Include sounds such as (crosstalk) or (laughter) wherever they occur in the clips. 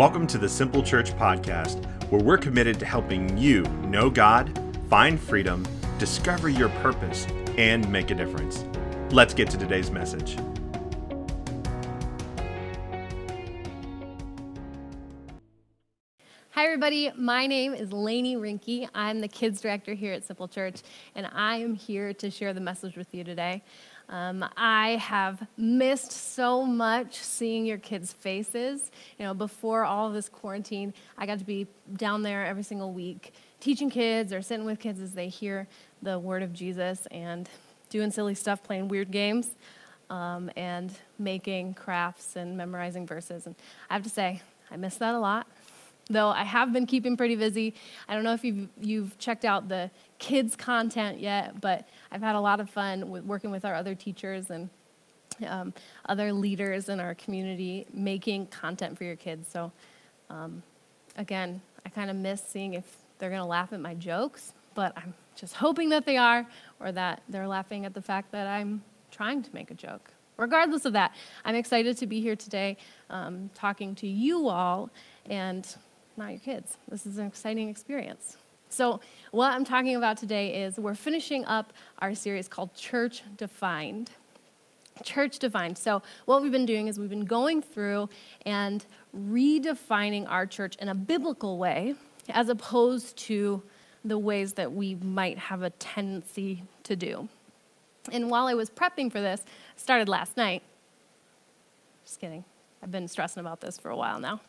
Welcome to the Simple Church Podcast, where we're committed to helping you know God, find freedom, discover your purpose, and make a difference. Let's get to today's message. Hi, everybody. My name is Lainey Rinke. I'm the kids director here at Simple Church, and I am here to share the message with you today. Um, I have missed so much seeing your kids' faces. You know, before all this quarantine, I got to be down there every single week teaching kids or sitting with kids as they hear the word of Jesus and doing silly stuff, playing weird games, um, and making crafts and memorizing verses. And I have to say, I miss that a lot though I have been keeping pretty busy. I don't know if you've, you've checked out the kids' content yet, but I've had a lot of fun with working with our other teachers and um, other leaders in our community making content for your kids. So, um, again, I kind of miss seeing if they're going to laugh at my jokes, but I'm just hoping that they are, or that they're laughing at the fact that I'm trying to make a joke. Regardless of that, I'm excited to be here today um, talking to you all and not your kids. This is an exciting experience. So, what I'm talking about today is we're finishing up our series called Church Defined. Church Defined. So, what we've been doing is we've been going through and redefining our church in a biblical way as opposed to the ways that we might have a tendency to do. And while I was prepping for this, started last night. Just kidding. I've been stressing about this for a while now.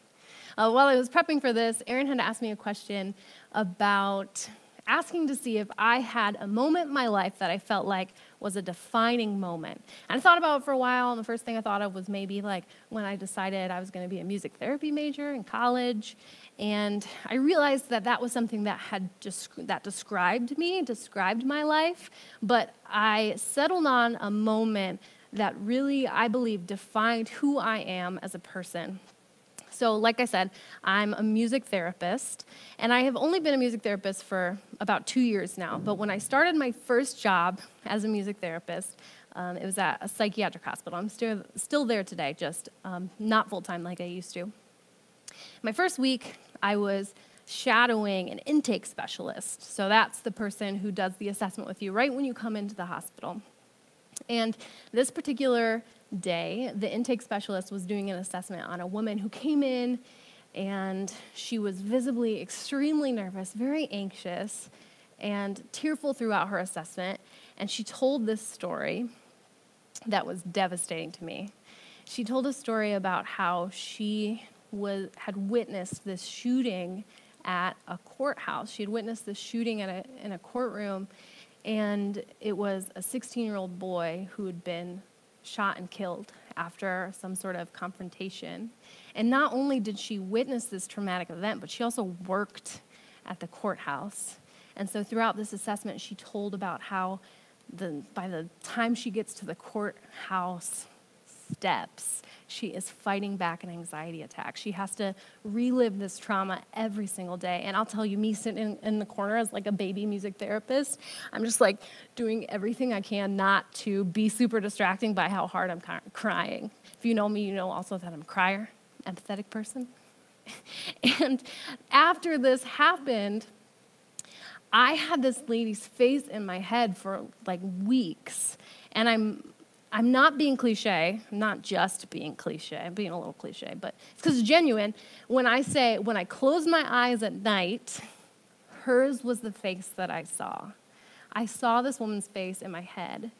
Uh, while I was prepping for this, Aaron had asked me a question about asking to see if I had a moment in my life that I felt like was a defining moment. And I thought about it for a while, and the first thing I thought of was maybe like when I decided I was going to be a music therapy major in college. And I realized that that was something that had just that described me, described my life. But I settled on a moment that really, I believe, defined who I am as a person. So, like I said, I'm a music therapist, and I have only been a music therapist for about two years now. But when I started my first job as a music therapist, um, it was at a psychiatric hospital. I'm still, still there today, just um, not full time like I used to. My first week, I was shadowing an intake specialist. So that's the person who does the assessment with you right when you come into the hospital. And this particular day, the intake specialist was doing an assessment on a woman who came in and she was visibly extremely nervous, very anxious, and tearful throughout her assessment. And she told this story that was devastating to me. She told a story about how she was, had witnessed this shooting at a courthouse. She had witnessed this shooting in a, in a courtroom, and it was a 16 year old boy who had been shot and killed after some sort of confrontation. And not only did she witness this traumatic event, but she also worked at the courthouse. And so throughout this assessment, she told about how the, by the time she gets to the courthouse steps, she is fighting back an anxiety attack. She has to relive this trauma every single day. And I'll tell you, me sitting in, in, the corner as like a baby music therapist, I'm just like doing everything I can not to be super distracting by how hard I'm crying. If you know me, you know also that I'm a crier, empathetic person. (laughs) and after this happened, I had this lady's face in my head for like weeks. And I'm I'm not being cliche, I'm not just being cliche, I'm being a little cliche, but it's because it's genuine. When I say, when I close my eyes at night, hers was the face that I saw. I saw this woman's face in my head.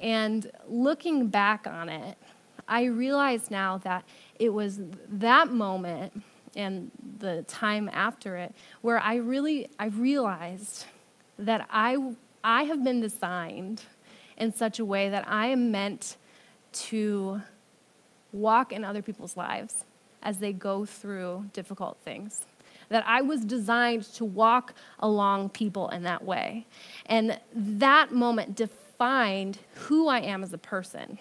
And looking back on it, I realize now that it was that moment and the time after it where I really I realized that I I have been designed in such a way that I am meant to walk in other people's lives as they go through difficult things. That I was designed to walk along people in that way. And that moment defined who I am as a person.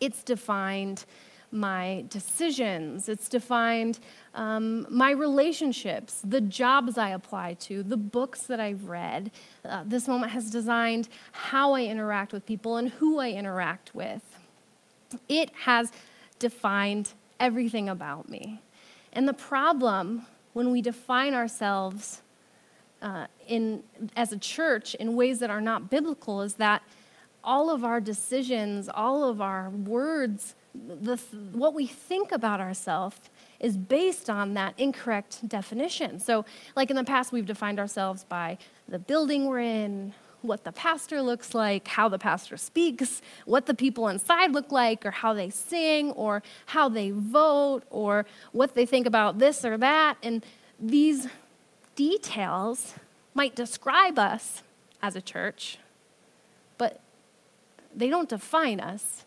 It's defined my decisions, it's defined um, my relationships, the jobs I apply to, the books that I've read. Uh, this moment has designed how I interact with people and who I interact with. It has defined everything about me. And the problem when we define ourselves uh, in, as a church in ways that are not biblical is that all of our decisions, all of our words, the, what we think about ourselves is based on that incorrect definition. So, like in the past, we've defined ourselves by the building we're in, what the pastor looks like, how the pastor speaks, what the people inside look like, or how they sing, or how they vote, or what they think about this or that. And these details might describe us as a church, but they don't define us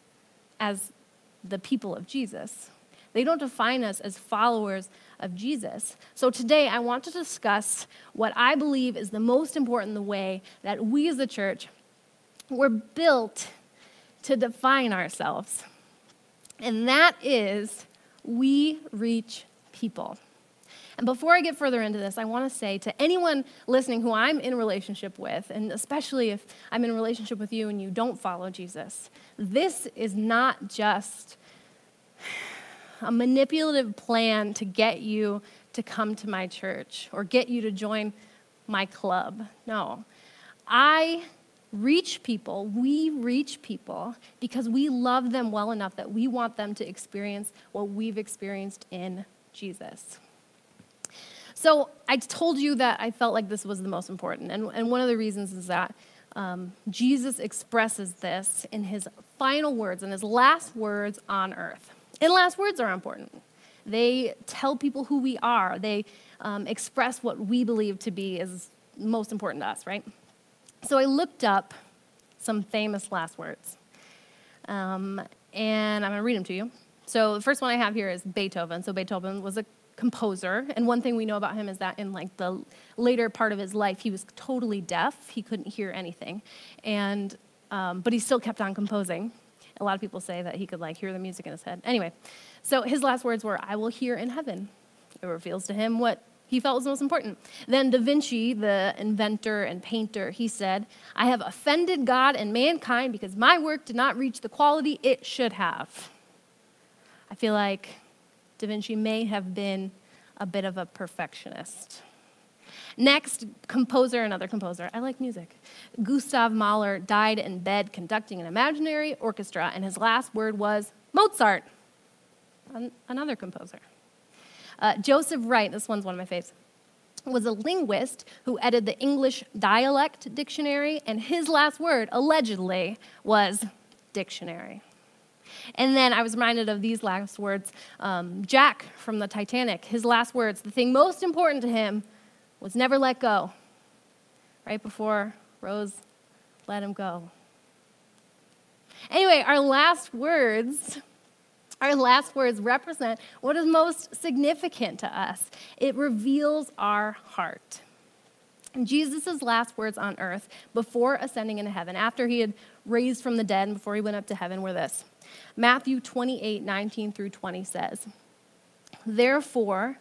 as the people of Jesus. They don't define us as followers of Jesus. So today I want to discuss what I believe is the most important the way that we as a church were built to define ourselves. And that is we reach people. Before I get further into this, I want to say to anyone listening who I'm in relationship with, and especially if I'm in relationship with you and you don't follow Jesus, this is not just a manipulative plan to get you to come to my church or get you to join my club. No. I reach people, we reach people because we love them well enough that we want them to experience what we've experienced in Jesus. So I told you that I felt like this was the most important. And, and one of the reasons is that um, Jesus expresses this in his final words, in his last words on earth. And last words are important. They tell people who we are, they um, express what we believe to be is most important to us, right? So I looked up some famous last words. Um, and I'm going to read them to you. So the first one I have here is Beethoven. So Beethoven was a composer, and one thing we know about him is that in like the later part of his life, he was totally deaf. He couldn't hear anything, and um, but he still kept on composing. A lot of people say that he could like hear the music in his head. Anyway, so his last words were, I will hear in heaven. It reveals to him what he felt was most important. Then Da Vinci, the inventor and painter, he said, I have offended God and mankind because my work did not reach the quality it should have. I feel like Da Vinci may have been a bit of a perfectionist. Next, composer, another composer. I like music. Gustav Mahler died in bed conducting an imaginary orchestra, and his last word was Mozart, An- another composer. Uh, Joseph Wright, this one's one of my faves, was a linguist who edited the English dialect dictionary, and his last word, allegedly, was dictionary. And then I was reminded of these last words. Um, Jack from the Titanic, his last words, the thing most important to him was never let go, right before Rose let him go. Anyway, our last words, our last words represent what is most significant to us. It reveals our heart. Jesus' last words on earth before ascending into heaven, after he had raised from the dead and before he went up to heaven, were this Matthew 28 19 through 20 says, Therefore,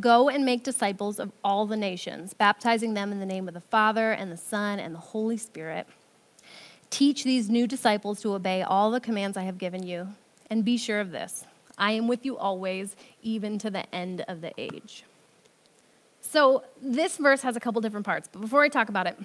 Go and make disciples of all the nations, baptizing them in the name of the Father and the Son and the Holy Spirit. Teach these new disciples to obey all the commands I have given you, and be sure of this I am with you always, even to the end of the age. So, this verse has a couple different parts, but before I talk about it,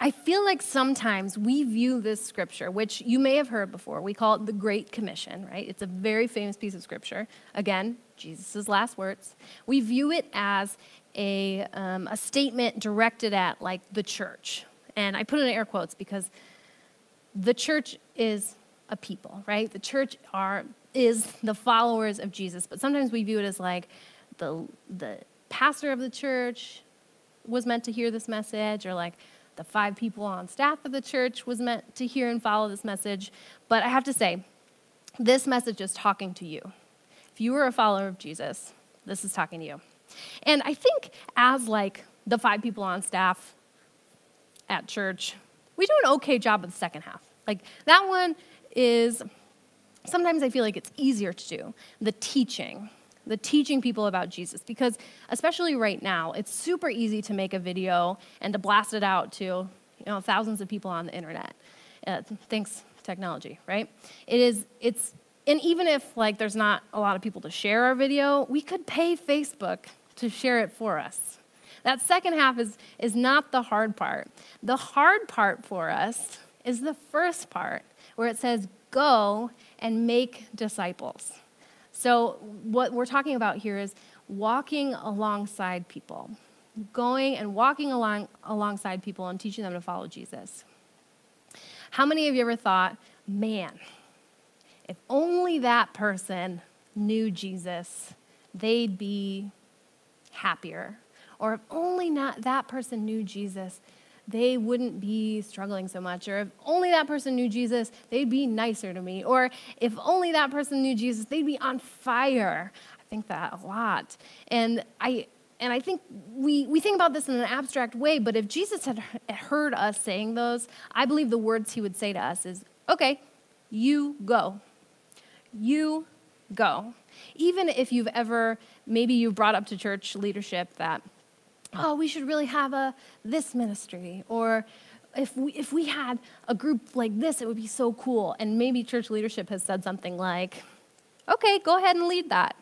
I feel like sometimes we view this scripture, which you may have heard before, we call it the Great Commission, right? It's a very famous piece of scripture. Again, Jesus' last words. We view it as a, um, a statement directed at like the church. And I put it in air quotes because the church is a people, right? The church are, is the followers of Jesus. But sometimes we view it as like the, the pastor of the church was meant to hear this message, or like the five people on staff of the church was meant to hear and follow this message. But I have to say, this message is talking to you. If you are a follower of Jesus, this is talking to you. And I think as like the five people on staff at church, we do an okay job of the second half. Like that one is sometimes I feel like it's easier to do the teaching, the teaching people about Jesus, because especially right now, it's super easy to make a video and to blast it out to you know thousands of people on the internet. Uh, thanks technology, right? It is. It's and even if like there's not a lot of people to share our video, we could pay Facebook to share it for us. That second half is, is not the hard part. The hard part for us is the first part, where it says, Go and make disciples. So, what we're talking about here is walking alongside people, going and walking along, alongside people and teaching them to follow Jesus. How many of you ever thought, man, if only that person knew Jesus, they'd be happier? Or if only not that person knew Jesus, they wouldn't be struggling so much. Or if only that person knew Jesus, they'd be nicer to me. Or if only that person knew Jesus, they'd be on fire. I think that a lot. And I and I think we, we think about this in an abstract way, but if Jesus had heard us saying those, I believe the words he would say to us is, okay, you go. You go. Even if you've ever, maybe you've brought up to church leadership that, oh, we should really have a this ministry, or if we, if we had a group like this, it would be so cool. And maybe church leadership has said something like, okay, go ahead and lead that.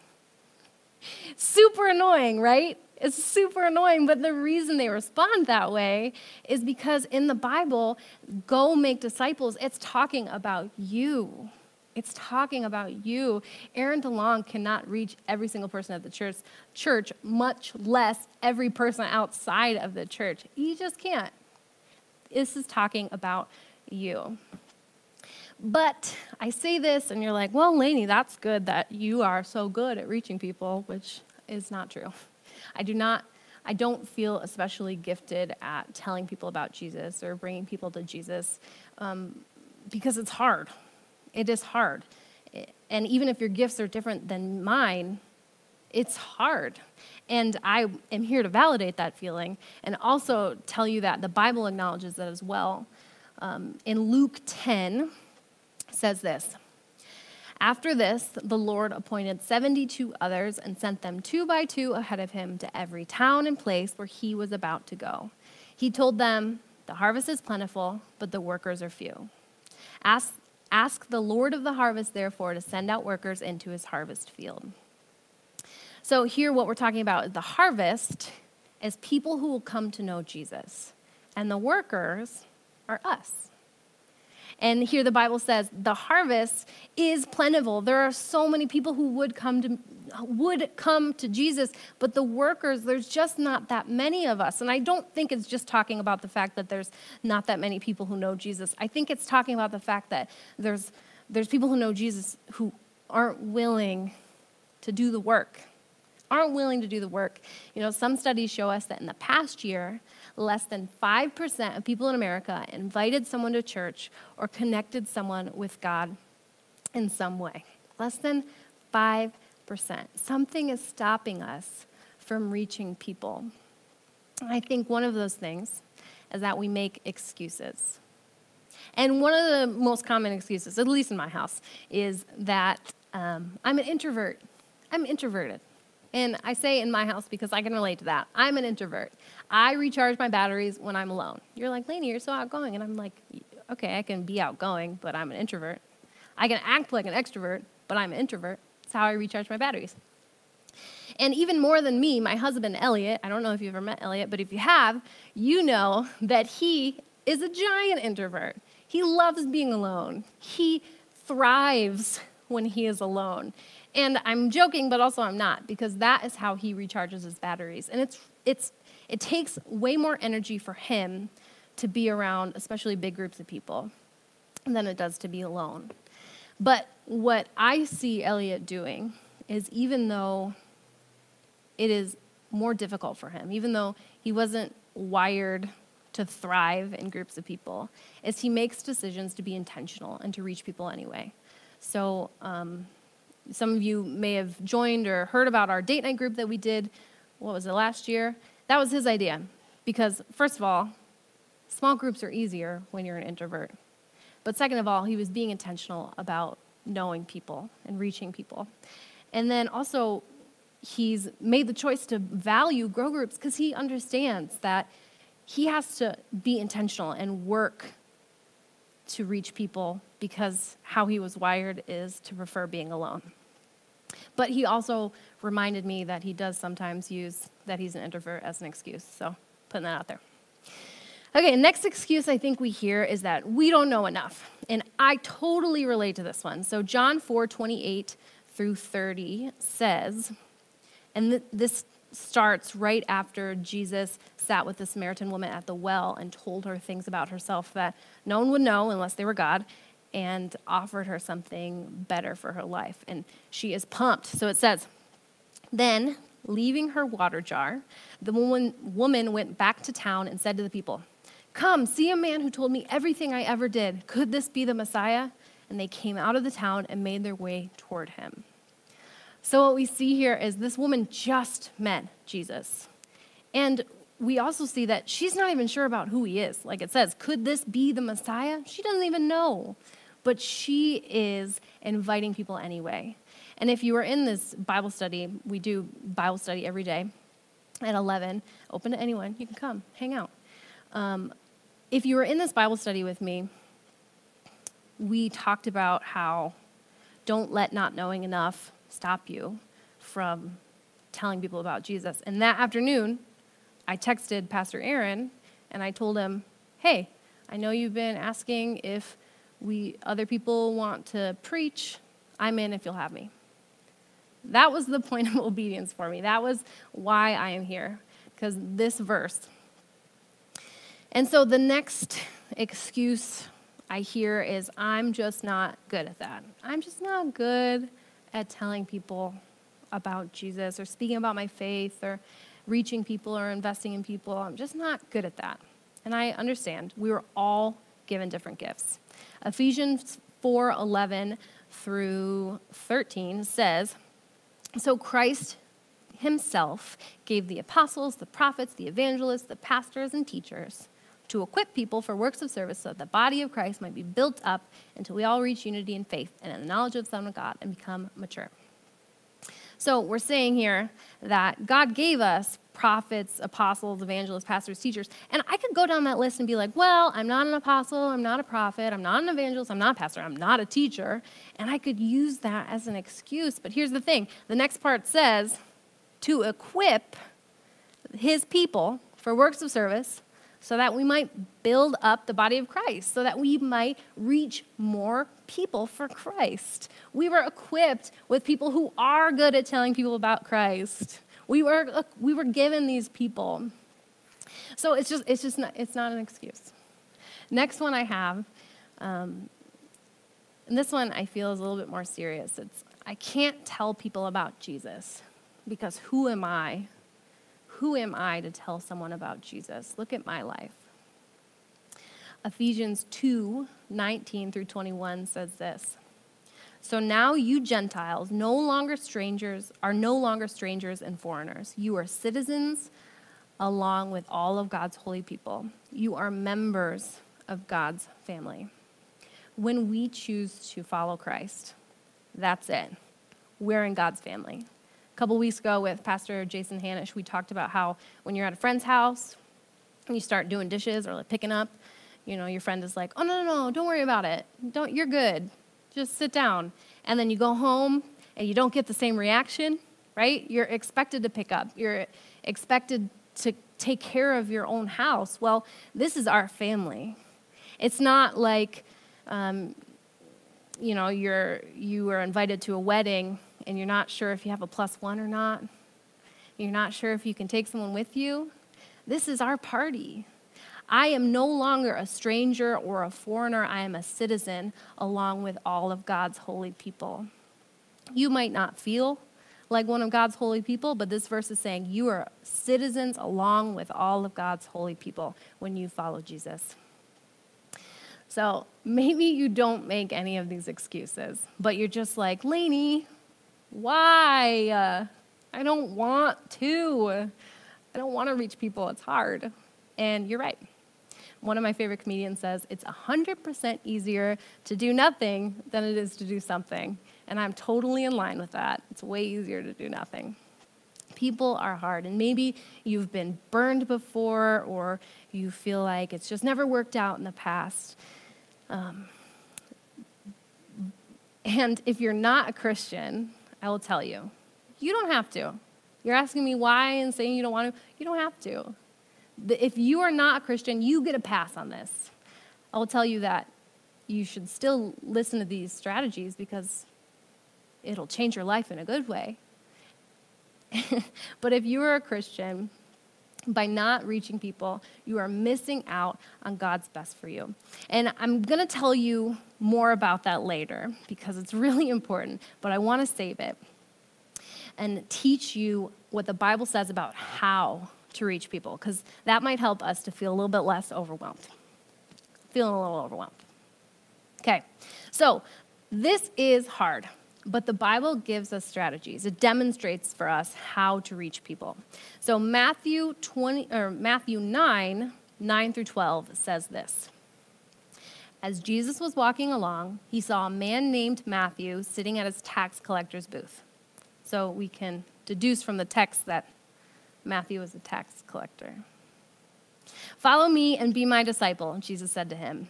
Super annoying, right? It's super annoying, but the reason they respond that way is because in the Bible, go make disciples, it's talking about you. It's talking about you. Aaron DeLong cannot reach every single person at the church, church, much less every person outside of the church. He just can't. This is talking about you. But I say this, and you're like, well, Lainey, that's good that you are so good at reaching people, which is not true. I do not. I don't feel especially gifted at telling people about Jesus or bringing people to Jesus um, because it's hard it is hard. And even if your gifts are different than mine, it's hard. And I am here to validate that feeling and also tell you that the Bible acknowledges that as well. Um, in Luke 10, says this After this, the Lord appointed 72 others and sent them two by two ahead of him to every town and place where he was about to go. He told them, The harvest is plentiful, but the workers are few. Ask Ask the Lord of the harvest, therefore, to send out workers into his harvest field. So, here, what we're talking about is the harvest is people who will come to know Jesus, and the workers are us. And here the Bible says the harvest is plentiful. There are so many people who would come to would come to Jesus, but the workers, there's just not that many of us. And I don't think it's just talking about the fact that there's not that many people who know Jesus. I think it's talking about the fact that there's, there's people who know Jesus who aren't willing to do the work, aren't willing to do the work. You know, some studies show us that in the past year, less than 5% of people in America invited someone to church or connected someone with God in some way. Less than 5%. Something is stopping us from reaching people. I think one of those things is that we make excuses. And one of the most common excuses, at least in my house, is that um, I'm an introvert. I'm introverted. And I say in my house because I can relate to that. I'm an introvert. I recharge my batteries when I'm alone. You're like, Lainey, you're so outgoing. And I'm like, okay, I can be outgoing, but I'm an introvert. I can act like an extrovert, but I'm an introvert. That's how I recharge my batteries. And even more than me, my husband, Elliot, I don't know if you've ever met Elliot, but if you have, you know that he is a giant introvert. He loves being alone. He thrives when he is alone. And I'm joking, but also I'm not, because that is how he recharges his batteries. And it's, it's, it takes way more energy for him to be around, especially big groups of people, than it does to be alone. But what I see Elliot doing is even though it is more difficult for him, even though he wasn't wired to thrive in groups of people, is he makes decisions to be intentional and to reach people anyway. So um, some of you may have joined or heard about our date night group that we did, what was it, last year? That was his idea. Because, first of all, small groups are easier when you're an introvert. But second of all, he was being intentional about knowing people and reaching people. And then also, he's made the choice to value grow groups because he understands that he has to be intentional and work to reach people because how he was wired is to prefer being alone. But he also reminded me that he does sometimes use that he's an introvert as an excuse. So, putting that out there. Okay, next excuse I think we hear is that we don't know enough. And I totally relate to this one. So, John 4 28 through 30 says, and th- this starts right after Jesus sat with the Samaritan woman at the well and told her things about herself that no one would know unless they were God and offered her something better for her life. And she is pumped. So it says, Then, leaving her water jar, the woman, woman went back to town and said to the people, Come, see a man who told me everything I ever did. Could this be the Messiah? And they came out of the town and made their way toward him. So, what we see here is this woman just met Jesus. And we also see that she's not even sure about who he is. Like it says, could this be the Messiah? She doesn't even know. But she is inviting people anyway. And if you are in this Bible study, we do Bible study every day at 11, open to anyone. You can come, hang out. Um, if you were in this Bible study with me, we talked about how don't let not knowing enough stop you from telling people about Jesus. And that afternoon, I texted Pastor Aaron and I told him, hey, I know you've been asking if we other people want to preach. I'm in if you'll have me. That was the (laughs) point of obedience for me. That was why I am here, because this verse. And so the next excuse I hear is I'm just not good at that. I'm just not good at telling people about Jesus or speaking about my faith or reaching people or investing in people. I'm just not good at that. And I understand. We were all given different gifts. Ephesians 4:11 through 13 says, "So Christ himself gave the apostles, the prophets, the evangelists, the pastors and teachers to equip people for works of service so that the body of Christ might be built up until we all reach unity in faith and in the knowledge of the Son of God and become mature." So we're saying here that God gave us prophets, apostles, evangelists, pastors, teachers. And I could go down that list and be like, well, I'm not an apostle, I'm not a prophet, I'm not an evangelist, I'm not a pastor, I'm not a teacher. And I could use that as an excuse. But here's the thing the next part says to equip his people for works of service so that we might build up the body of Christ, so that we might reach more people for Christ. We were equipped with people who are good at telling people about Christ. We were, we were given these people. So it's just, it's just not, it's not an excuse. Next one I have, um, and this one I feel is a little bit more serious. It's, I can't tell people about Jesus because who am I who am I to tell someone about Jesus? Look at my life. Ephesians 2 19 through 21 says this. So now you Gentiles, no longer strangers, are no longer strangers and foreigners. You are citizens along with all of God's holy people. You are members of God's family. When we choose to follow Christ, that's it. We're in God's family. A couple weeks ago with Pastor Jason Hanish, we talked about how when you're at a friend's house and you start doing dishes or like picking up, you know, your friend is like, "Oh no, no, no, don't worry about it. Don't you're good. Just sit down." And then you go home and you don't get the same reaction, right? You're expected to pick up. You're expected to take care of your own house. Well, this is our family. It's not like um, you know you're you were invited to a wedding and you're not sure if you have a plus one or not, you're not sure if you can take someone with you, this is our party. I am no longer a stranger or a foreigner. I am a citizen along with all of God's holy people. You might not feel like one of God's holy people, but this verse is saying you are citizens along with all of God's holy people when you follow Jesus. So maybe you don't make any of these excuses, but you're just like, Lainey, why? Uh, I don't want to. I don't want to reach people. It's hard. And you're right. One of my favorite comedians says, It's 100% easier to do nothing than it is to do something. And I'm totally in line with that. It's way easier to do nothing. People are hard, and maybe you've been burned before, or you feel like it's just never worked out in the past. Um, and if you're not a Christian, I will tell you, you don't have to. You're asking me why and saying you don't want to. You don't have to. If you are not a Christian, you get a pass on this. I will tell you that you should still listen to these strategies because it'll change your life in a good way. (laughs) but if you are a Christian, by not reaching people, you are missing out on God's best for you. And I'm going to tell you more about that later because it's (laughs) really important, but I want to save it and teach you what the Bible says about how to reach people, because that might help us to feel a little bit less overwhelmed. Feeling a little overwhelmed. Okay, so this is hard, but the Bible gives us strategies. It demonstrates for us how to reach people. So Matthew 20 or Matthew 9, 9 through 12 says this. As Jesus was walking along, he saw a man named Matthew sitting at his tax collector's booth. So we can deduce from the text that Matthew was a tax collector. Follow me and be my disciple, Jesus said to him.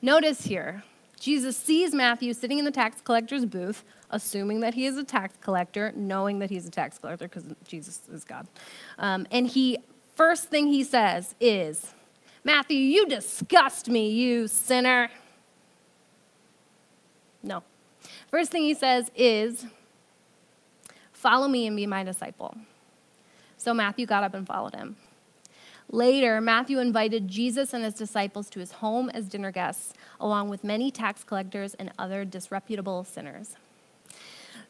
Notice here, Jesus sees Matthew sitting in the tax collector's booth, assuming that he is a tax collector, knowing that he's a tax collector because Jesus is God. Um, and he, first thing he says is, Matthew, you disgust me, you sinner. No. First thing he says is, Follow me and be my disciple. So Matthew got up and followed him. Later, Matthew invited Jesus and his disciples to his home as dinner guests, along with many tax collectors and other disreputable sinners.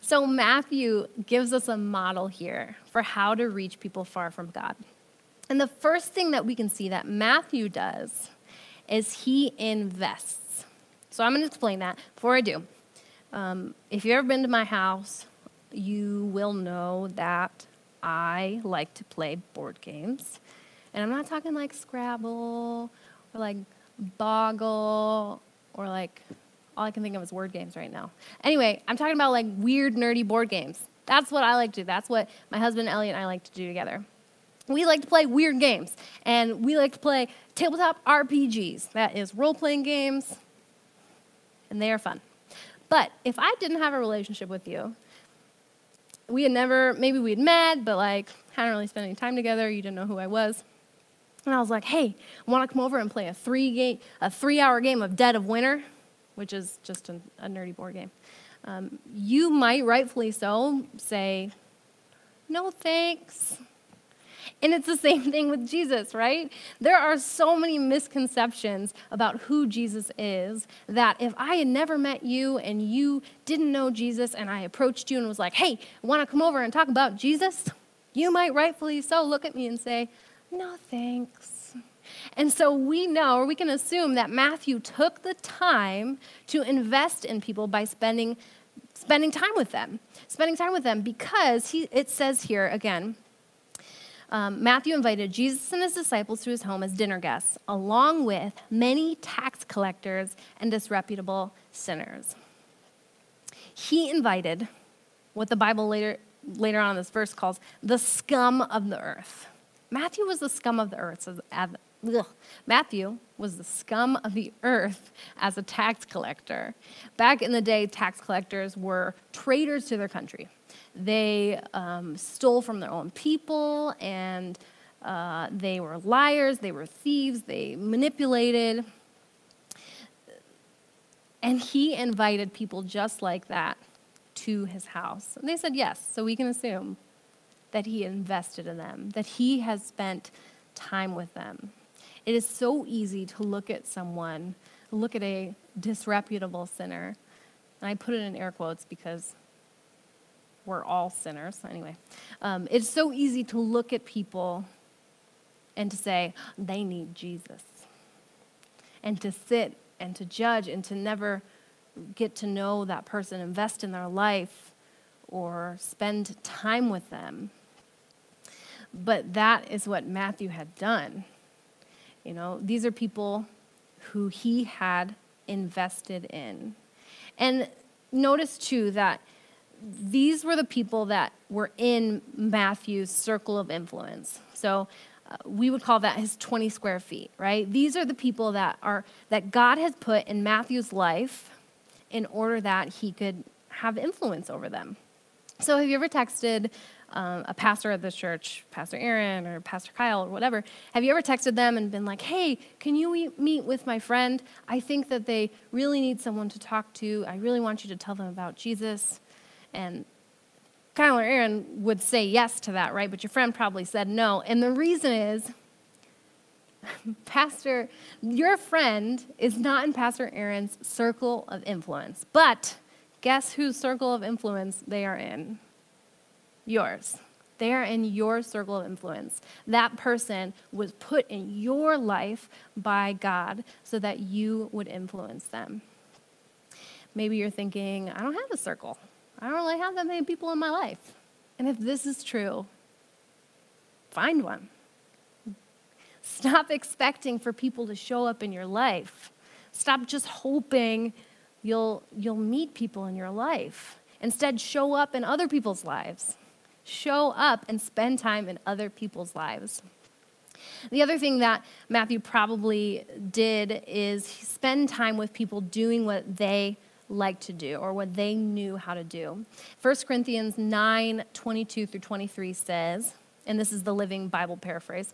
So, Matthew gives us a model here for how to reach people far from God. And the first thing that we can see that Matthew does is he invests. So, I'm going to explain that. Before I do, um, if you've ever been to my house, you will know that I like to play board games. And I'm not talking like Scrabble or like Boggle or like, all I can think of is word games right now. Anyway, I'm talking about like weird, nerdy board games. That's what I like to do. That's what my husband Elliot and I like to do together. We like to play weird games, and we like to play tabletop RPGs. That is role playing games, and they are fun. But if I didn't have a relationship with you, we had never, maybe we'd met, but like hadn't really spent any time together. You didn't know who I was. And I was like, hey, want to come over and play a three game, a three hour game of Dead of Winter, which is just a, a nerdy board game. Um, you might rightfully so say, no thanks. And it's the same thing with Jesus, right? There are so many misconceptions about who Jesus is that if I had never met you and you didn't know Jesus and I approached you and was like, hey, want to come over and talk about Jesus? You might rightfully so look at me and say, no thanks. And so we know, or we can assume, that Matthew took the time to invest in people by spending, spending time with them. Spending time with them because he, it says here again, um, Matthew invited Jesus and his disciples to his home as dinner guests, along with many tax collectors and disreputable sinners. He invited what the Bible later, later on in this verse calls the scum of the earth. Matthew was the scum of the earth. Matthew was the scum of the earth as a tax collector. Back in the day, tax collectors were traitors to their country. They um, stole from their own people and uh, they were liars, they were thieves, they manipulated. And he invited people just like that to his house. And they said yes, so we can assume that he invested in them, that he has spent time with them. It is so easy to look at someone, look at a disreputable sinner, and I put it in air quotes because we're all sinners. Anyway, um, it's so easy to look at people and to say, they need Jesus. And to sit and to judge and to never get to know that person, invest in their life, or spend time with them. But that is what Matthew had done. You know, these are people who he had invested in. And notice too that these were the people that were in Matthew's circle of influence. So uh, we would call that his 20 square feet, right? These are the people that are that God has put in Matthew's life in order that he could have influence over them. So have you ever texted um, a pastor at this church, Pastor Aaron or Pastor Kyle or whatever, have you ever texted them and been like, hey, can you meet with my friend? I think that they really need someone to talk to. I really want you to tell them about Jesus. And Kyle or Aaron would say yes to that, right? But your friend probably said no. And the reason is, (laughs) Pastor, your friend is not in Pastor Aaron's circle of influence. But guess whose circle of influence they are in? Yours. They are in your circle of influence. That person was put in your life by God so that you would influence them. Maybe you're thinking, I don't have a circle. I don't really have that many people in my life. And if this is true, find one. Stop expecting for people to show up in your life. Stop just hoping you'll, you'll meet people in your life. Instead, show up in other people's lives show up and spend time in other people's lives. The other thing that Matthew probably did is spend time with people doing what they like to do or what they knew how to do. 1 Corinthians 9 22 through 23 says, and this is the Living Bible paraphrase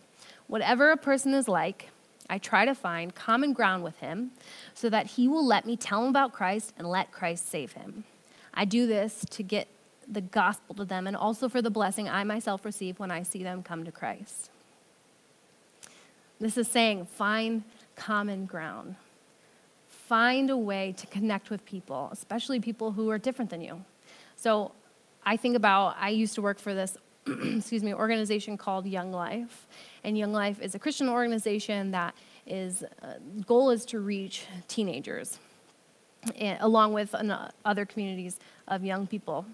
whatever a person is like, I try to find common ground with him so that he will let me tell him about Christ and let Christ save him. I do this to get the gospel to them and also for the blessing I myself receive when I see them come to Christ. This is saying find common ground. Find a way to connect with people, especially people who are different than you. So I think about, I used to work for this, (clears throat) excuse me, organization called Young Life. And Young Life is a Christian organization that is, uh, goal is to reach teenagers, and, along with uh, other communities of young people.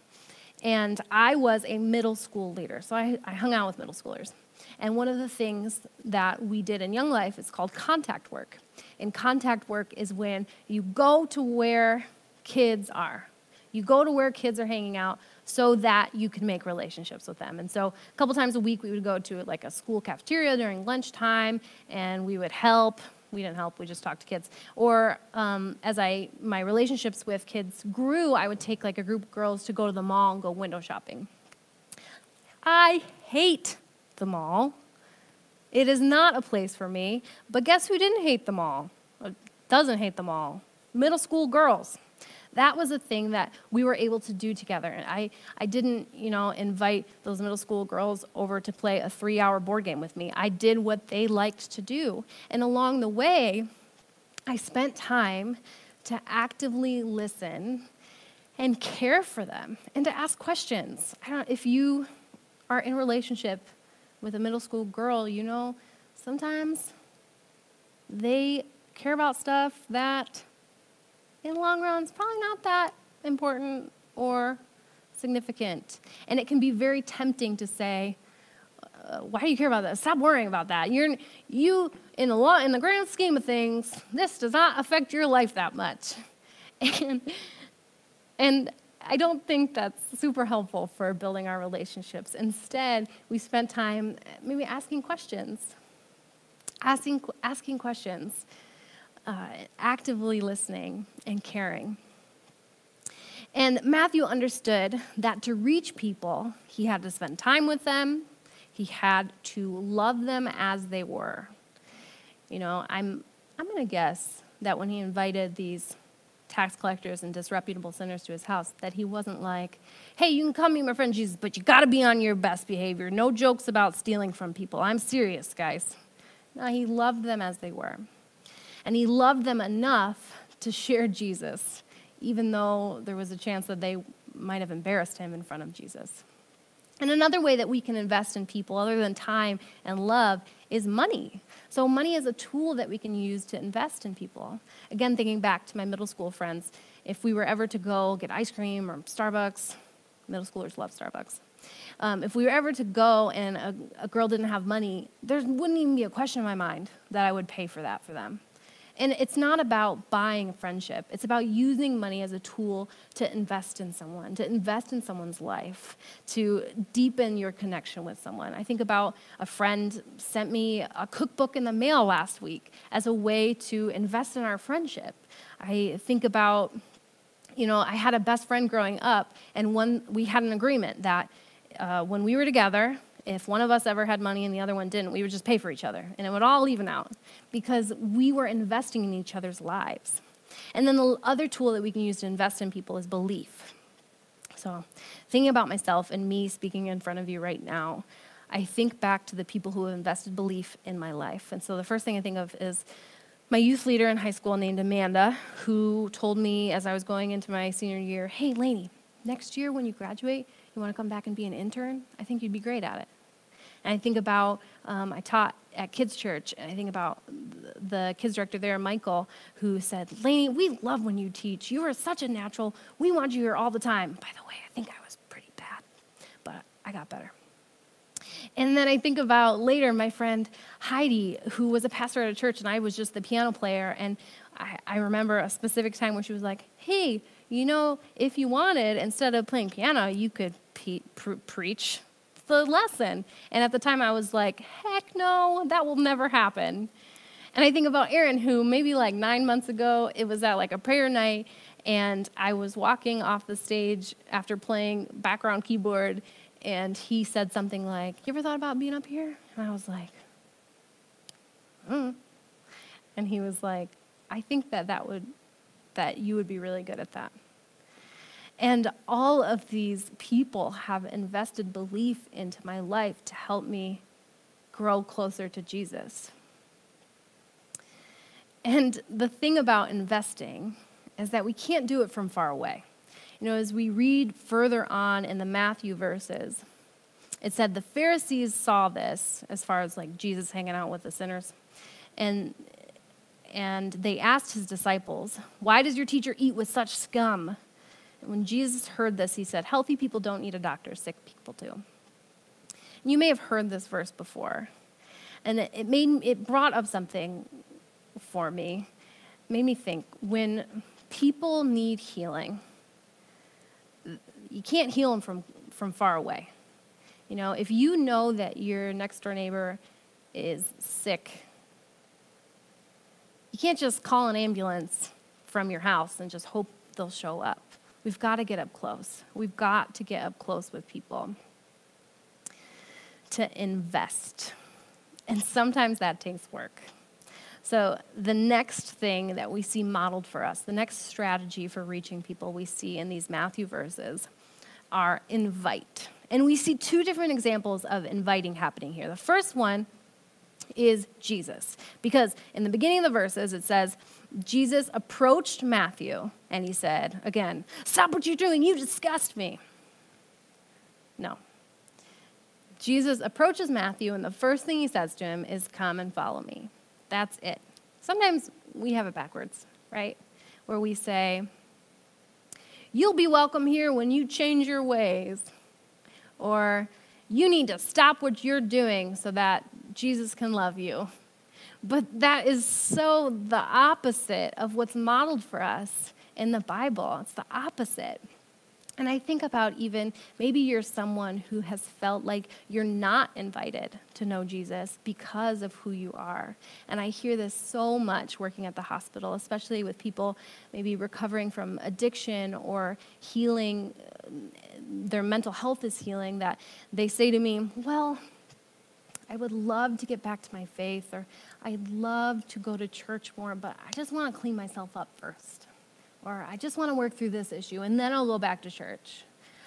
And I was a middle school leader, so I, I hung out with middle schoolers. And one of the things that we did in Young Life is called contact work. And contact work is when you go to where kids are. You go to where kids are hanging out so that you can make relationships with them. And so a couple times a week we would go to like a school cafeteria during lunchtime and we would help we didn't help we just talked to kids. Or um, as i my relationships with kids grew i would take like a group of girls to go to the mall and go window shopping. I hate the mall. It is not a place for me. But guess who didn't hate the mall? Doesn't hate the mall? Middle school girls that was a thing that we were able to do together. And I, I didn't, you know, invite those middle school girls over to play a three hour board game with me. I did what they liked to do. And along the way, I spent time to actively listen and care for them and to ask questions. I don't, if you are in relationship with a middle school girl, you know, sometimes they care about stuff that in the long run, it's probably not that important or significant. And it can be very tempting to say, uh, why do you care about that? Stop worrying about that. You're, you, in the, law, in the grand scheme of things, this does not affect your life that much. (laughs) And, and I don't think that's super helpful for building our relationships. Instead, we spent time maybe asking questions, asking, asking questions uh, actively listening and caring. And Matthew understood that to reach people, he had to spend time with them, he had to love them as they were. You know, I'm, I'm going to guess that when he invited these tax collectors and disreputable sinners to his house, that he wasn't like, hey, you can come meet my friend Jesus, but you got to be on your best behavior. No jokes about stealing from people. I'm serious, guys. No, he loved them as they were. And he loved them enough to share Jesus, even though there was a chance that they might have embarrassed him in front of Jesus. And another way that we can invest in people, other than time and love, is money. So, money is a tool that we can use to invest in people. Again, thinking back to my middle school friends, if we were ever to go get ice cream or Starbucks, middle schoolers love Starbucks. Um, if we were ever to go and a, a girl didn't have money, there wouldn't even be a question in my mind that I would pay for that for them. And it's not about buying friendship. It's about using money as a tool to invest in someone, to invest in someone's life, to deepen your connection with someone. I think about a friend sent me a cookbook in the mail last week as a way to invest in our friendship. I think about, you know, I had a best friend growing up, and one, we had an agreement that uh, when we were together, if one of us ever had money and the other one didn't, we would just pay for each other, and it would all even out because we were investing in each other's lives. And then the other tool that we can use to invest in people is belief. So, thinking about myself and me speaking in front of you right now, I think back to the people who have invested belief in my life. And so, the first thing I think of is my youth leader in high school named Amanda, who told me as I was going into my senior year, Hey, Lainey, next year when you graduate, you want to come back and be an intern? I think you'd be great at it. And I think about, um, I taught at Kids Church, and I think about the kids director there, Michael, who said, Lainey, we love when you teach. You are such a natural. We want you here all the time. By the way, I think I was pretty bad, but I got better. And then I think about later my friend Heidi, who was a pastor at a church, and I was just the piano player. And I, I remember a specific time where she was like, hey, you know, if you wanted, instead of playing piano, you could pre- preach the lesson. And at the time, I was like, heck no, that will never happen. And I think about Aaron, who maybe like nine months ago, it was at like a prayer night, and I was walking off the stage after playing background keyboard, and he said something like, You ever thought about being up here? And I was like, Hmm. And he was like, I think that that would, that you would be really good at that. And all of these people have invested belief into my life to help me grow closer to Jesus. And the thing about investing is that we can't do it from far away. You know, as we read further on in the Matthew verses, it said the Pharisees saw this as far as like Jesus hanging out with the sinners. And and they asked his disciples, "Why does your teacher eat with such scum?" When Jesus heard this, he said, Healthy people don't need a doctor, sick people do. You may have heard this verse before, and it, made, it brought up something for me. It made me think when people need healing, you can't heal them from, from far away. You know, if you know that your next door neighbor is sick, you can't just call an ambulance from your house and just hope they'll show up. We've got to get up close. We've got to get up close with people to invest. And sometimes that takes work. So, the next thing that we see modeled for us, the next strategy for reaching people we see in these Matthew verses are invite. And we see two different examples of inviting happening here. The first one is Jesus, because in the beginning of the verses it says, Jesus approached Matthew and he said, again, Stop what you're doing, you disgust me. No. Jesus approaches Matthew, and the first thing he says to him is, Come and follow me. That's it. Sometimes we have it backwards, right? Where we say, You'll be welcome here when you change your ways. Or, You need to stop what you're doing so that Jesus can love you. But that is so the opposite of what's modeled for us in the Bible. It's the opposite. And I think about even maybe you're someone who has felt like you're not invited to know Jesus because of who you are. And I hear this so much working at the hospital, especially with people maybe recovering from addiction or healing, uh, their mental health is healing, that they say to me, Well, I would love to get back to my faith, or I'd love to go to church more, but I just want to clean myself up first. Or I just want to work through this issue, and then I'll go back to church.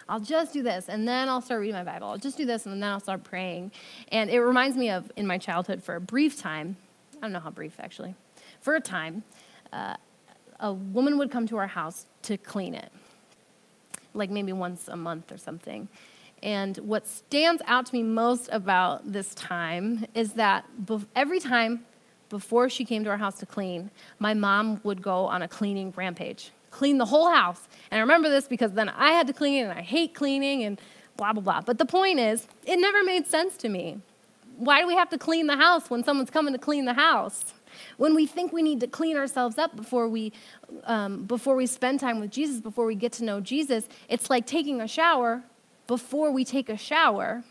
I'll just do this, and then I'll start reading my Bible. I'll just do this, and then I'll start praying. And it reminds me of in my childhood for a brief time, I don't know how brief actually, for a time, uh, a woman would come to our house to clean it, like maybe once a month or something. And what stands out to me most about this time is that every time before she came to our house to clean, my mom would go on a cleaning rampage, clean the whole house. And I remember this because then I had to clean and I hate cleaning and blah, blah, blah. But the point is, it never made sense to me. Why do we have to clean the house when someone's coming to clean the house? When we think we need to clean ourselves up before we, um, before we spend time with Jesus, before we get to know Jesus, it's like taking a shower before we take a shower.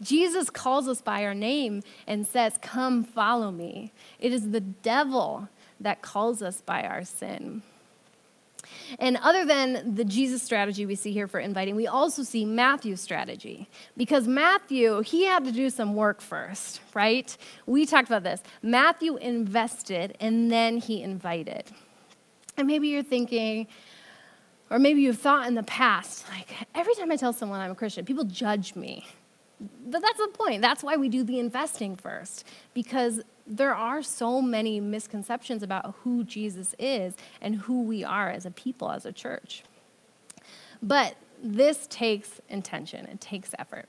Jesus calls us by our name and says, Come follow me. It is the devil that calls us by our sin. And other than the Jesus strategy we see here for inviting, we also see Matthew's strategy. Because Matthew, he had to do some work first, right? We talked about this. Matthew invested and then he invited. And maybe you're thinking, or maybe you've thought in the past, like, every time I tell someone I'm a Christian, people judge me. But that's the point. That's why we do the investing first, because there are so many misconceptions about who Jesus is and who we are as a people, as a church. But this takes intention, it takes effort.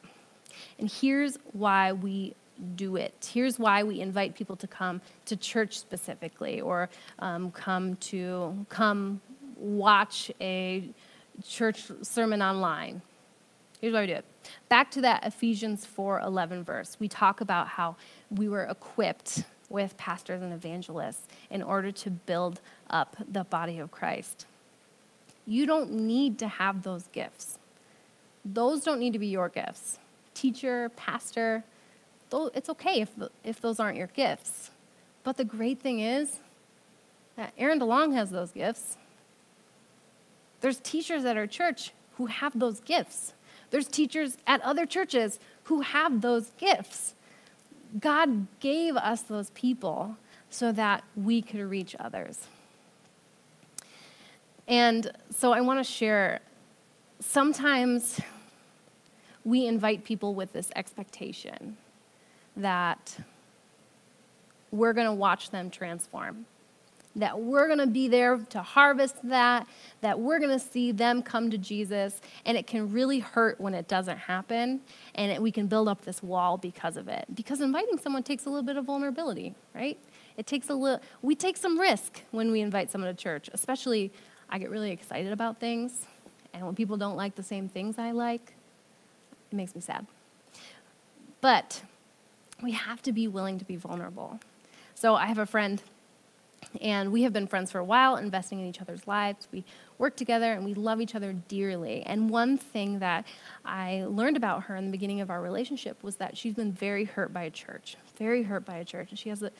And here's why we do it. Here's why we invite people to come to church specifically or um, come to come watch a church sermon online. Here's why we do. Back to that Ephesians 4:11 verse. We talk about how we were equipped with pastors and evangelists in order to build up the body of Christ. You don't need to have those gifts. Those don't need to be your gifts. Teacher, pastor, it's okay if, if those aren't your gifts. But the great thing is that Aaron DeLong has those gifts. There's teachers at our church who have those gifts. There's teachers at other churches who have those gifts. God gave us those people so that we could reach others. And so I want to share sometimes we invite people with this expectation that we're going to watch them transform that we're going to be there to harvest that, that we're going to see them come to Jesus. And it can really hurt when it doesn't happen. And it, we can build up this wall because of it. Because inviting someone takes a little bit of vulnerability, right? It takes a little, we take some risk when we invite someone to church, especially I get really excited about things. And when people don't like the same things I like, it makes me sad. But we have to be willing to be vulnerable. So I have a friend and we have been friends for a while, investing in each other's lives. We work together and we love each other dearly. And one thing that I learned about her in the beginning of our relationship was that she's been very hurt by a church, very hurt by a church. And she has a,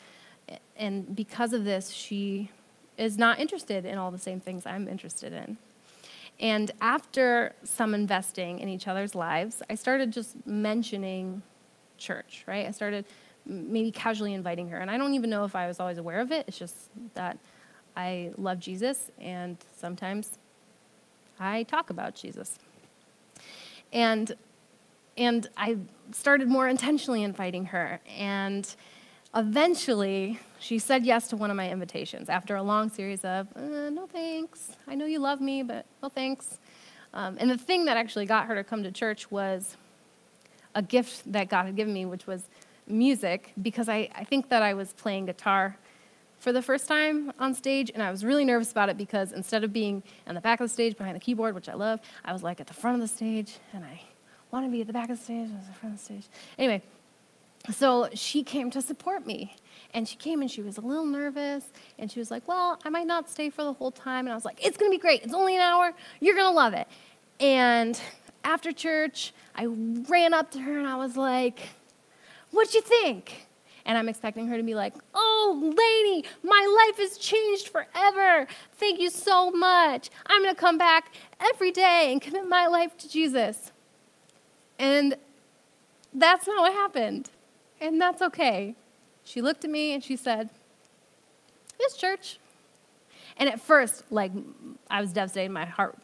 and because of this, she is not interested in all the same things I'm interested in. And after some investing in each other's lives, I started just mentioning church, right? I started maybe casually inviting her. And I don't even know if I was always aware of it. It's just that I love Jesus, and sometimes I talk about Jesus. And and I started more intentionally inviting her. And eventually, she said yes to one of my invitations after a long series of, uh, no thanks. I know you love me, but no thanks. Um, and the thing that actually got her to come to church was a gift that God had given me, which was music because I, I think that I was playing guitar for the first time on stage, and I was really nervous about it because instead of being on the back of the stage behind the keyboard, which I love, I was like at the front of the stage, and I wanted to be at the back of the stage, I was at the front of the stage. Anyway, so she came to support me, and she came and she was a little nervous, and she was like, Well, I might not stay for the whole time. And I was like, It's gonna be great. It's only an hour. You're gonna love it. And after church, I ran up to her and I was like, What'd you think? And I'm expecting her to be like, Oh, Lainey, my life has changed forever. Thank you so much. I'm going to come back every day and commit my life to Jesus. And that's not what happened. And that's okay. She looked at me and she said, This church. And at first, like, I was devastated. My heart,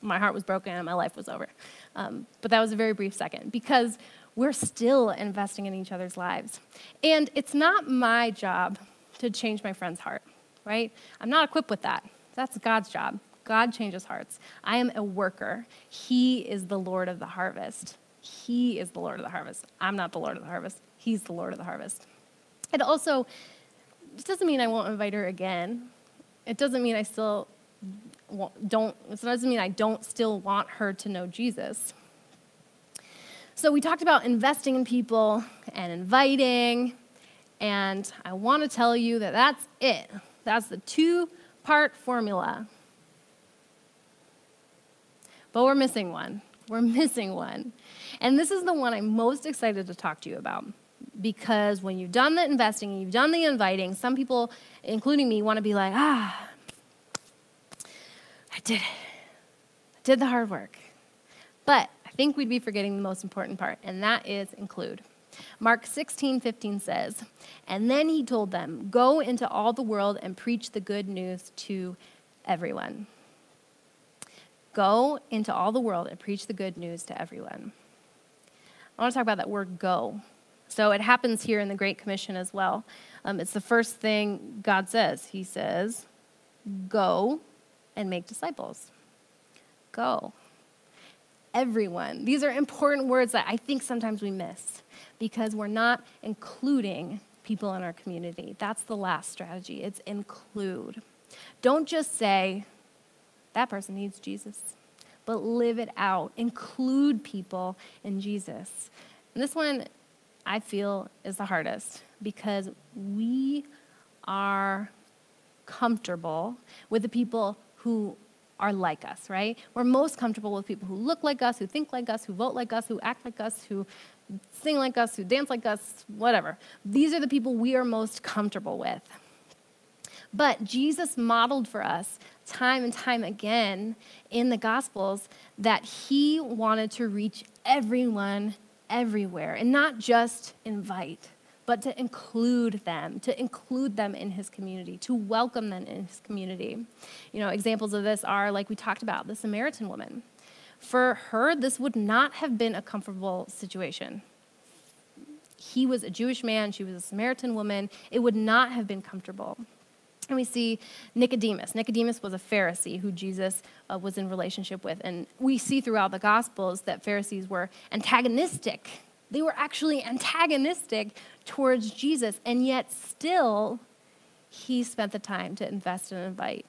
my heart was broken and my life was over. Um, but that was a very brief second because we're still investing in each other's lives. And it's not my job to change my friend's heart, right? I'm not equipped with that. That's God's job. God changes hearts. I am a worker. He is the Lord of the harvest. He is the Lord of the harvest. I'm not the Lord of the harvest. He's the Lord of the harvest. It also it doesn't mean I won't invite her again. It doesn't mean I still don't, it doesn't mean I don't still want her to know Jesus. So, we talked about investing in people and inviting, and I want to tell you that that's it. That's the two part formula. But we're missing one. We're (laughs) missing one. And this is the one I'm most excited to talk to you about. Because when you've done the investing and you've done the inviting, some people, including me, want to be like, ah, I did it. I did the hard work. But think we'd be forgetting the most important part, and that is include. Mark 16, 15 says, And then he told them, Go into all the world and preach the good news to everyone. Go into all the world and preach the good news to everyone. I want to talk about that word go. So it happens here in the Great Commission as well. Um, it's the first thing God says. He says, Go and make disciples. Go. Everyone. These are important words that I think sometimes we miss because we're not including people in our community. That's the last strategy. It's include. Don't just say, that person needs Jesus, but live it out. Include people in Jesus. And this one, I feel, is the hardest because we are comfortable with the people who are like us, right? We're most comfortable with people who look like us, who think like us, who vote like us, who act like us, who sing like us, who dance like us, whatever. These are the people we are most comfortable with. But Jesus modeled for us time and time again in the Gospels that he wanted to reach everyone everywhere and not just invite, but to include them, to include them in his community, to welcome them in his community. You know, examples of this are like we talked about the Samaritan woman. For her, this would not have been a comfortable situation. He was a Jewish man, she was a Samaritan woman. It would not have been comfortable. And we see Nicodemus. Nicodemus was a Pharisee who Jesus uh, was in relationship with. And we see throughout the Gospels that Pharisees were antagonistic. They were actually antagonistic towards Jesus. And yet, still, he spent the time to invest and invite.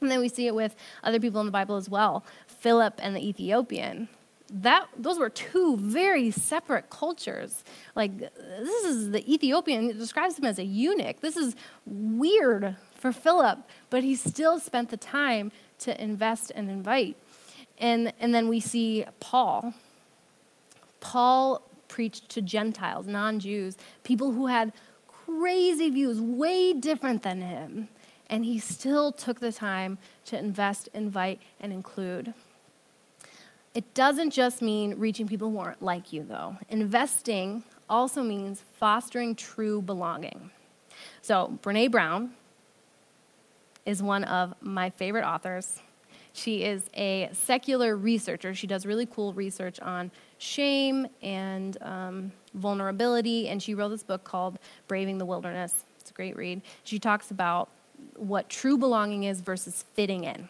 And then we see it with other people in the Bible as well Philip and the Ethiopian. That, those were two very separate cultures. Like, this is the Ethiopian, it describes him as a eunuch. This is weird for Philip, but he still spent the time to invest and invite. And, and then we see Paul. Paul preached to Gentiles, non Jews, people who had crazy views, way different than him. And he still took the time to invest, invite, and include. It doesn't just mean reaching people who aren't like you, though. Investing also means fostering true belonging. So, Brene Brown is one of my favorite authors. She is a secular researcher. She does really cool research on shame and um, vulnerability, and she wrote this book called Braving the Wilderness. It's a great read. She talks about what true belonging is versus fitting in.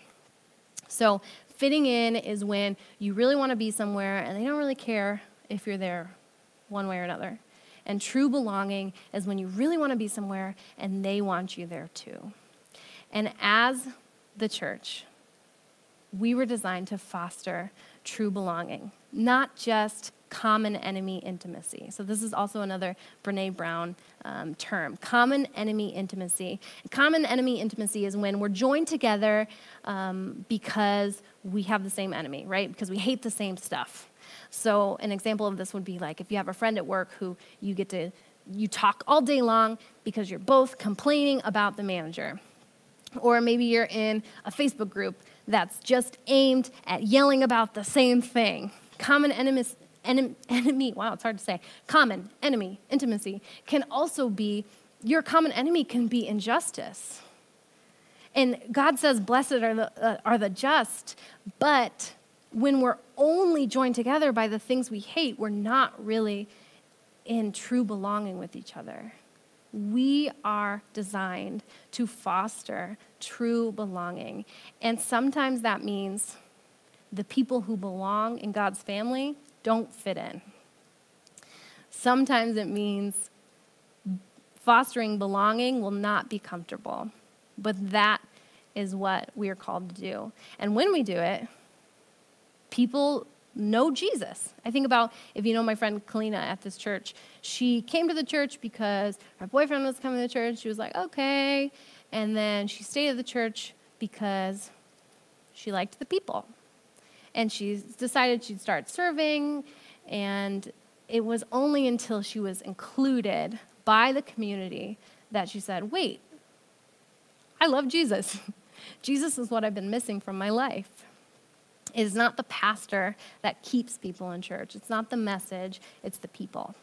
So, Fitting in is when you really want to be somewhere and they don't really care if you're there one way or another. And true belonging is when you really want to be somewhere and they want you there too. And as the church, we were designed to foster true belonging, not just common enemy intimacy. So, this is also another Brene Brown um, term common enemy intimacy. Common enemy intimacy is when we're joined together um, because we have the same enemy, right? Because we hate the same stuff. So, an example of this would be like if you have a friend at work who you get to you talk all day long because you're both complaining about the manager. Or maybe you're in a Facebook group that's just aimed at yelling about the same thing. Common enemies, enemy, (laughs) enemy, wow, it's hard to say. Common enemy, intimacy can also be, your common enemy can be injustice. And God says, Blessed are the, uh, are the just, but when we're only joined together by the things we hate, we're not really in true belonging with each other. We are designed to foster true belonging. And sometimes that means the people who belong in God's family don't fit in. Sometimes it means fostering belonging will not be comfortable, but that is what we are called to do. And when we do it, people know Jesus. I think about if you know my friend Kalina at this church. She came to the church because her boyfriend was coming to the church. She was like, okay. And then she stayed at the church because she liked the people. And she decided she'd start serving. And it was only until she was included by the community that she said, wait, I love Jesus. (laughs) Jesus is what I've been missing from my life. It is not the pastor that keeps people in church. It's not the message, it's the people.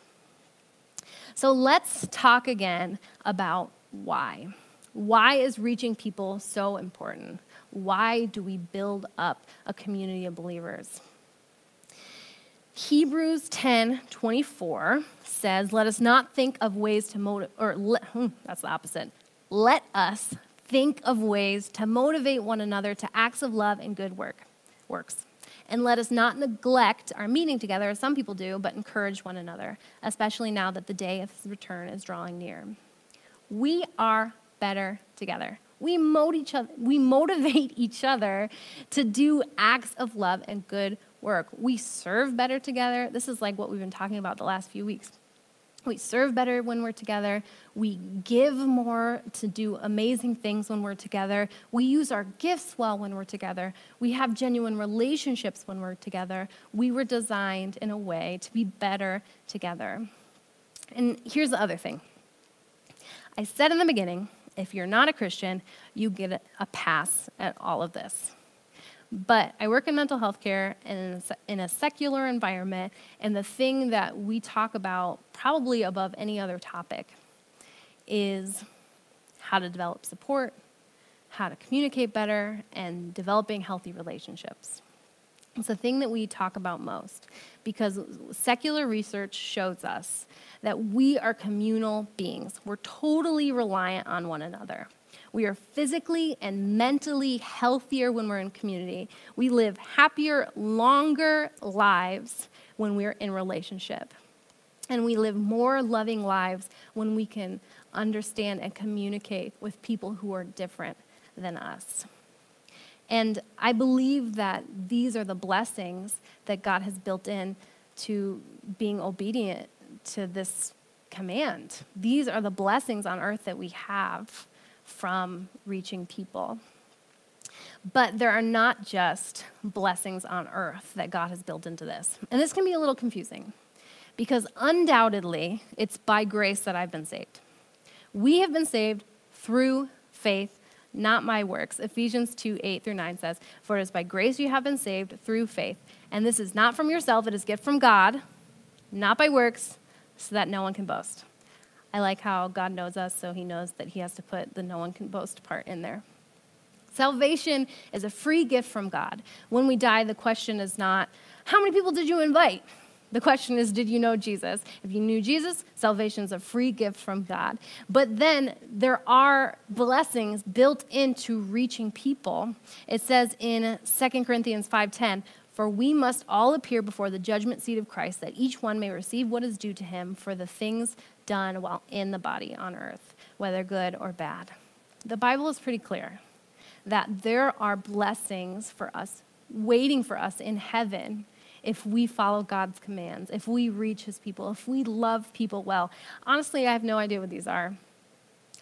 So let's talk again about why. Why is reaching people so important? Why do we build up a community of believers? Hebrews 10 24 says, Let us not think of ways to motivate, or hmm, that's the opposite. Let us think of ways to motivate one another to acts of love and good work works. And let us not neglect our meeting together, as some people do, but encourage one another, especially now that the day of his return is drawing near. We are better together. We, each other, we motivate (laughs) each other to do acts of love and good work. We serve better together. This is like what we've been talking about the last few weeks. We serve better when we're together. We give more to do amazing things when we're together. We use our gifts well when we're together. We have genuine relationships when we're together. We were designed in a way to be better together. And here's the other thing I said in the beginning if you're not a Christian, you get a pass at all of this. But I work in mental health care and in a secular environment, and the thing that we talk about, probably above any other topic, is how to develop support, how to communicate better, and developing healthy relationships. It's the thing that we talk about most because secular research shows us that we are communal beings. We're totally reliant on one another. We are physically and mentally healthier when we're in community. We live happier, longer lives when we're in relationship. And we live more loving lives when we can understand and communicate with people who are different than us. And I believe that these are the blessings that God has built in to being obedient to this command. These are the blessings on earth that we have from reaching people. But there are not just blessings on earth that God has built into this. And this can be a little confusing because undoubtedly it's by grace that I've been saved. We have been saved through faith, not my works. Ephesians 2 8 through 9 says, For it is by grace you have been saved through faith. And this is not from yourself, it is gift from God, not by works, so that no one can boast. I like how God knows us, so he knows that he has to put the no one can boast part in there. Salvation is a free gift from God. When we die, the question is not, how many people did you invite? The question is, did you know Jesus? If you knew Jesus, salvation is a free gift from God. But then there are blessings built into reaching people. It says in 2 Corinthians 5:10, "For we must all appear before the judgment seat of Christ, that each one may receive what is due to him for the things done while in the body on earth, whether good or bad. The Bible is pretty clear that there are blessings for us waiting for us in heaven if we follow God's commands, if we reach his people, if we love people well. Honestly, I have no idea what these are.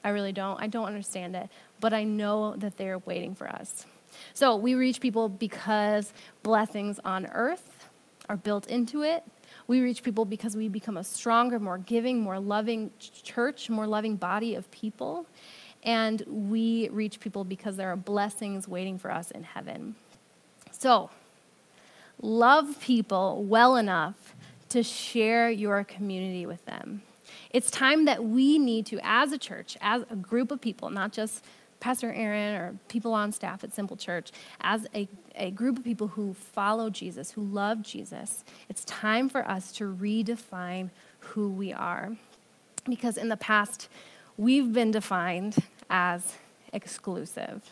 I really don't. I don't understand it, but I know that they're waiting for us. So we reach people because blessings on earth are built into it, we reach people because we become a stronger, more giving, more loving church, more loving body of people. And we reach people because there are blessings waiting for us in heaven. So, love people well enough to share your community with them. It's time that we need to, as a church, as a group of people, not just Pastor Aaron or people on staff at Simple Church, as a, a group of people who follow Jesus, who love Jesus, it's time for us to redefine who we are. Because in the past, we've been defined as exclusive.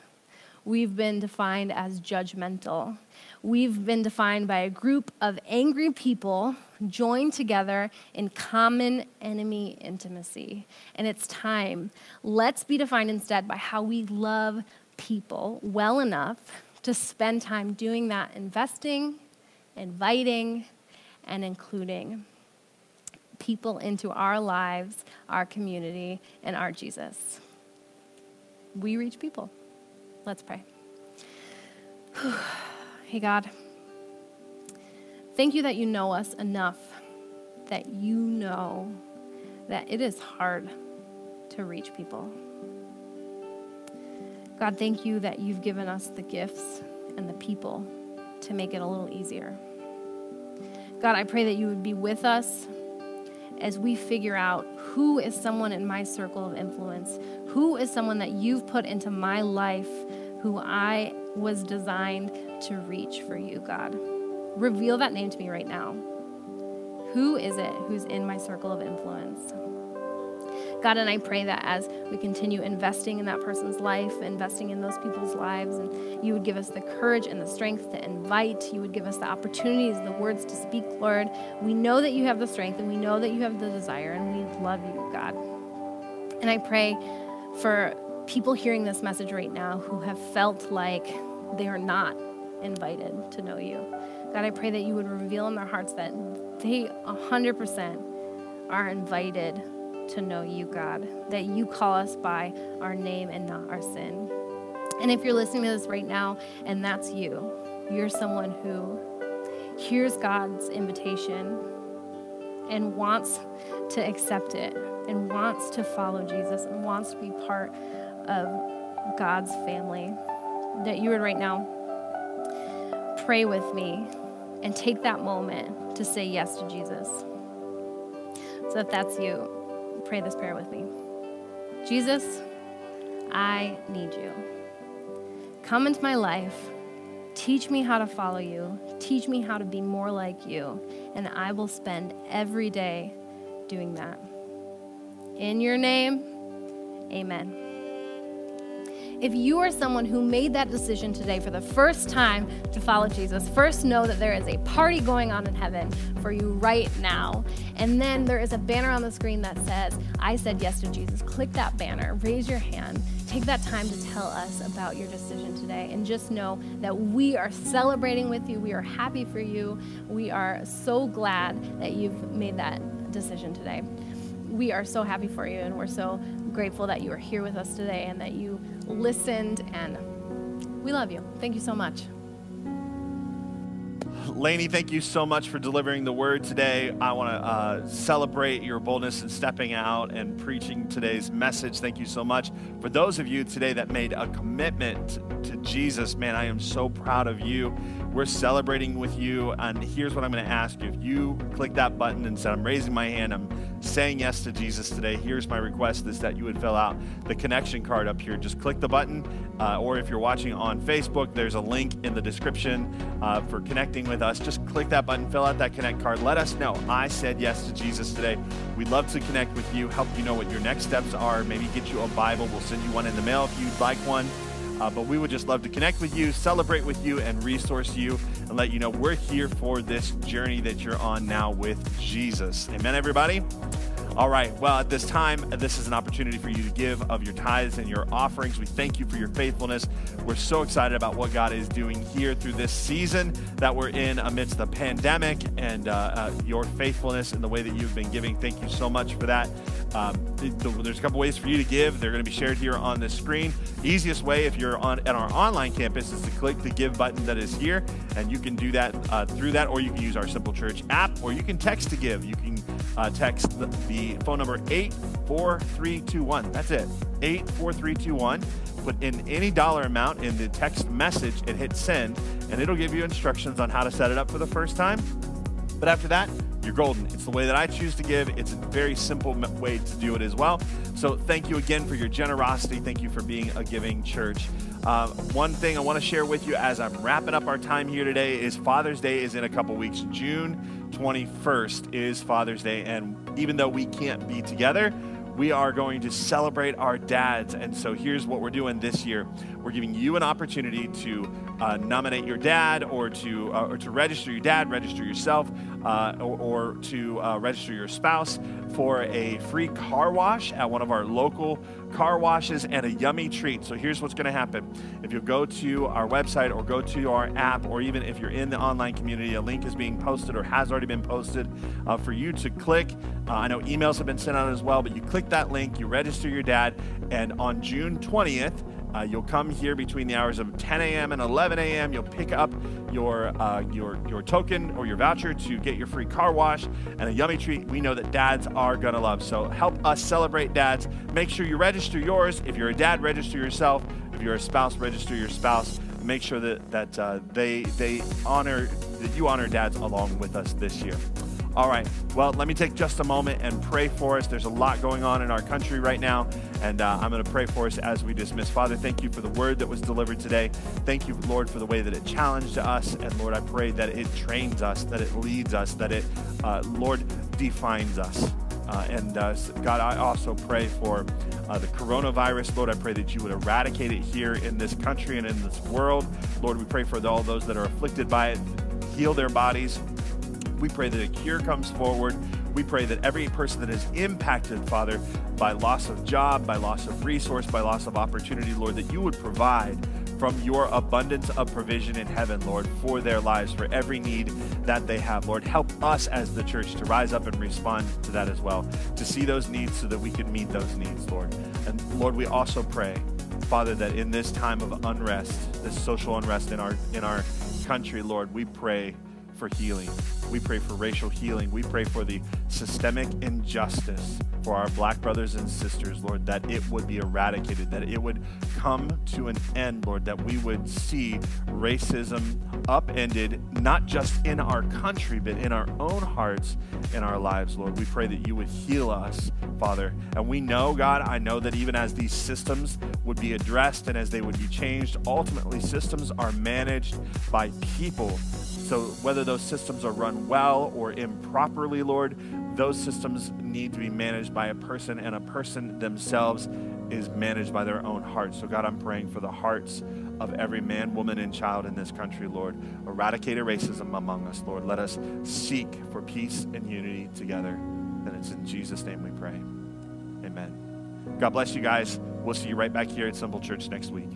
We've been defined as judgmental. We've been defined by a group of angry people joined together in common enemy intimacy. And it's time. Let's be defined instead by how we love people well enough to spend time doing that, investing inviting and including people into our lives, our community, and our Jesus. We reach people. Let's pray. (sighs) hey, God, thank you that you know us enough that you know that it is hard to reach people. God, thank you that you've given us the gifts and the people to make it a little easier. God, I pray that you would be with us as we figure out who is someone in my circle of influence, who is someone that you've put into my life who I was designed to reach for you, God. Reveal that name to me right now. Who is it who's in my circle of influence? God, and I pray that as we continue investing in that person's life, investing in those people's lives, and you would give us the courage and the strength to invite, you would give us the opportunities, the words to speak, Lord. We know that you have the strength and we know that you have the desire, and we love you, God. And I pray for people hearing this message right now who have felt like they are not invited to know you. God, I pray that you would reveal in their hearts that they 100% are invited to know you, God, that you call us by our name and not our sin. And if you're listening to this right now and that's you, you're someone who hears God's invitation and wants to accept it and wants to follow Jesus and wants to be part of God's family, that you would right now pray with me and take that moment to say yes to Jesus. So if that's you, pray this prayer with me. Jesus, I need you. Come into my life. Teach me how to follow you. Teach me how to be more like you. And I will spend every day doing that. In your name, amen. If you are someone who made that decision today for the first time to follow Jesus, first know that there is a party going on in heaven for you right now. And then there is a banner on the screen that says, I said yes to Jesus. Click that banner, raise your hand, take that time to tell us about your decision today. And just know that we are celebrating with you. We are happy for you. We are so glad that you've made that decision today. We are so happy for you, and we're so grateful that you are here with us today and that you listened, and we love you. Thank you so much. Lainey, thank you so much for delivering the word today. I want to uh, celebrate your boldness in stepping out and preaching today's message. Thank you so much. For those of you today that made a commitment to Jesus, man, I am so proud of you. We're celebrating with you. And here's what I'm going to ask you. If you click that button and said, I'm raising my hand, I'm saying yes to Jesus today, here's my request is that you would fill out the connection card up here. Just click the button. Uh, or if you're watching on Facebook, there's a link in the description uh, for connecting with us. Just click that button, fill out that connect card. Let us know I said yes to Jesus today. We'd love to connect with you, help you know what your next steps are, maybe get you a Bible. We'll send you one in the mail if you'd like one. Uh, but we would just love to connect with you, celebrate with you, and resource you and let you know we're here for this journey that you're on now with Jesus. Amen, everybody? All right. Well, at this time, this is an opportunity for you to give of your tithes and your offerings. We thank you for your faithfulness. We're so excited about what God is doing here through this season that we're in amidst the pandemic and uh, uh, your faithfulness and the way that you've been giving. Thank you so much for that. Um, there's a couple ways for you to give. They're going to be shared here on the screen. Easiest way, if you're on at our online campus, is to click the give button that is here, and you can do that uh, through that, or you can use our Simple Church app, or you can text to give. You can uh, text the, the phone number 84321. That's it, 84321. Put in any dollar amount in the text message and hit send, and it'll give you instructions on how to set it up for the first time. But after that, you're golden. It's the way that I choose to give. It's a very simple way to do it as well. So thank you again for your generosity. Thank you for being a giving church. Uh, one thing I want to share with you as I'm wrapping up our time here today is Father's Day is in a couple weeks. June 21st is Father's Day. And even though we can't be together, we are going to celebrate our dads. And so here's what we're doing this year we're giving you an opportunity to uh, nominate your dad or to, uh, or to register your dad, register yourself, uh, or, or, to uh, register your spouse for a free car wash at one of our local car washes and a yummy treat. So here's what's going to happen. If you go to our website or go to our app, or even if you're in the online community, a link is being posted or has already been posted uh, for you to click. Uh, I know emails have been sent out as well, but you click that link, you register your dad, and on June 20th, uh, you'll come here between the hours of 10 a.m. and 11 a.m. You'll pick up your uh, your your token or your voucher to get your free car wash and a yummy treat. We know that dads are gonna love. So help us celebrate dads. Make sure you register yours. If you're a dad, register yourself. If you're a spouse, register your spouse. Make sure that that uh, they they honor that you honor dads along with us this year. All right. Well, let me take just a moment and pray for us. There's a lot going on in our country right now, and uh, I'm going to pray for us as we dismiss. Father, thank you for the word that was delivered today. Thank you, Lord, for the way that it challenged us. And Lord, I pray that it trains us, that it leads us, that it, uh, Lord, defines us. Uh, and uh, God, I also pray for uh, the coronavirus. Lord, I pray that you would eradicate it here in this country and in this world. Lord, we pray for all those that are afflicted by it, heal their bodies, we pray that a cure comes forward. We pray that every person that is impacted, Father, by loss of job, by loss of resource, by loss of opportunity, Lord, that you would provide from your abundance of provision in heaven, Lord, for their lives, for every need that they have. Lord, help us as the church to rise up and respond to that as well, to see those needs so that we can meet those needs, Lord. And Lord, we also pray, Father, that in this time of unrest, this social unrest in our in our country, Lord, we pray for healing. We pray for racial healing. We pray for the systemic injustice for our black brothers and sisters, Lord, that it would be eradicated, that it would come to an end, Lord, that we would see racism upended, not just in our country, but in our own hearts, in our lives, Lord. We pray that you would heal us, Father. And we know, God, I know that even as these systems would be addressed and as they would be changed, ultimately systems are managed by people so, whether those systems are run well or improperly, Lord, those systems need to be managed by a person, and a person themselves is managed by their own heart. So, God, I'm praying for the hearts of every man, woman, and child in this country, Lord. Eradicate racism among us, Lord. Let us seek for peace and unity together. And it's in Jesus' name we pray. Amen. God bless you guys. We'll see you right back here at Simple Church next week.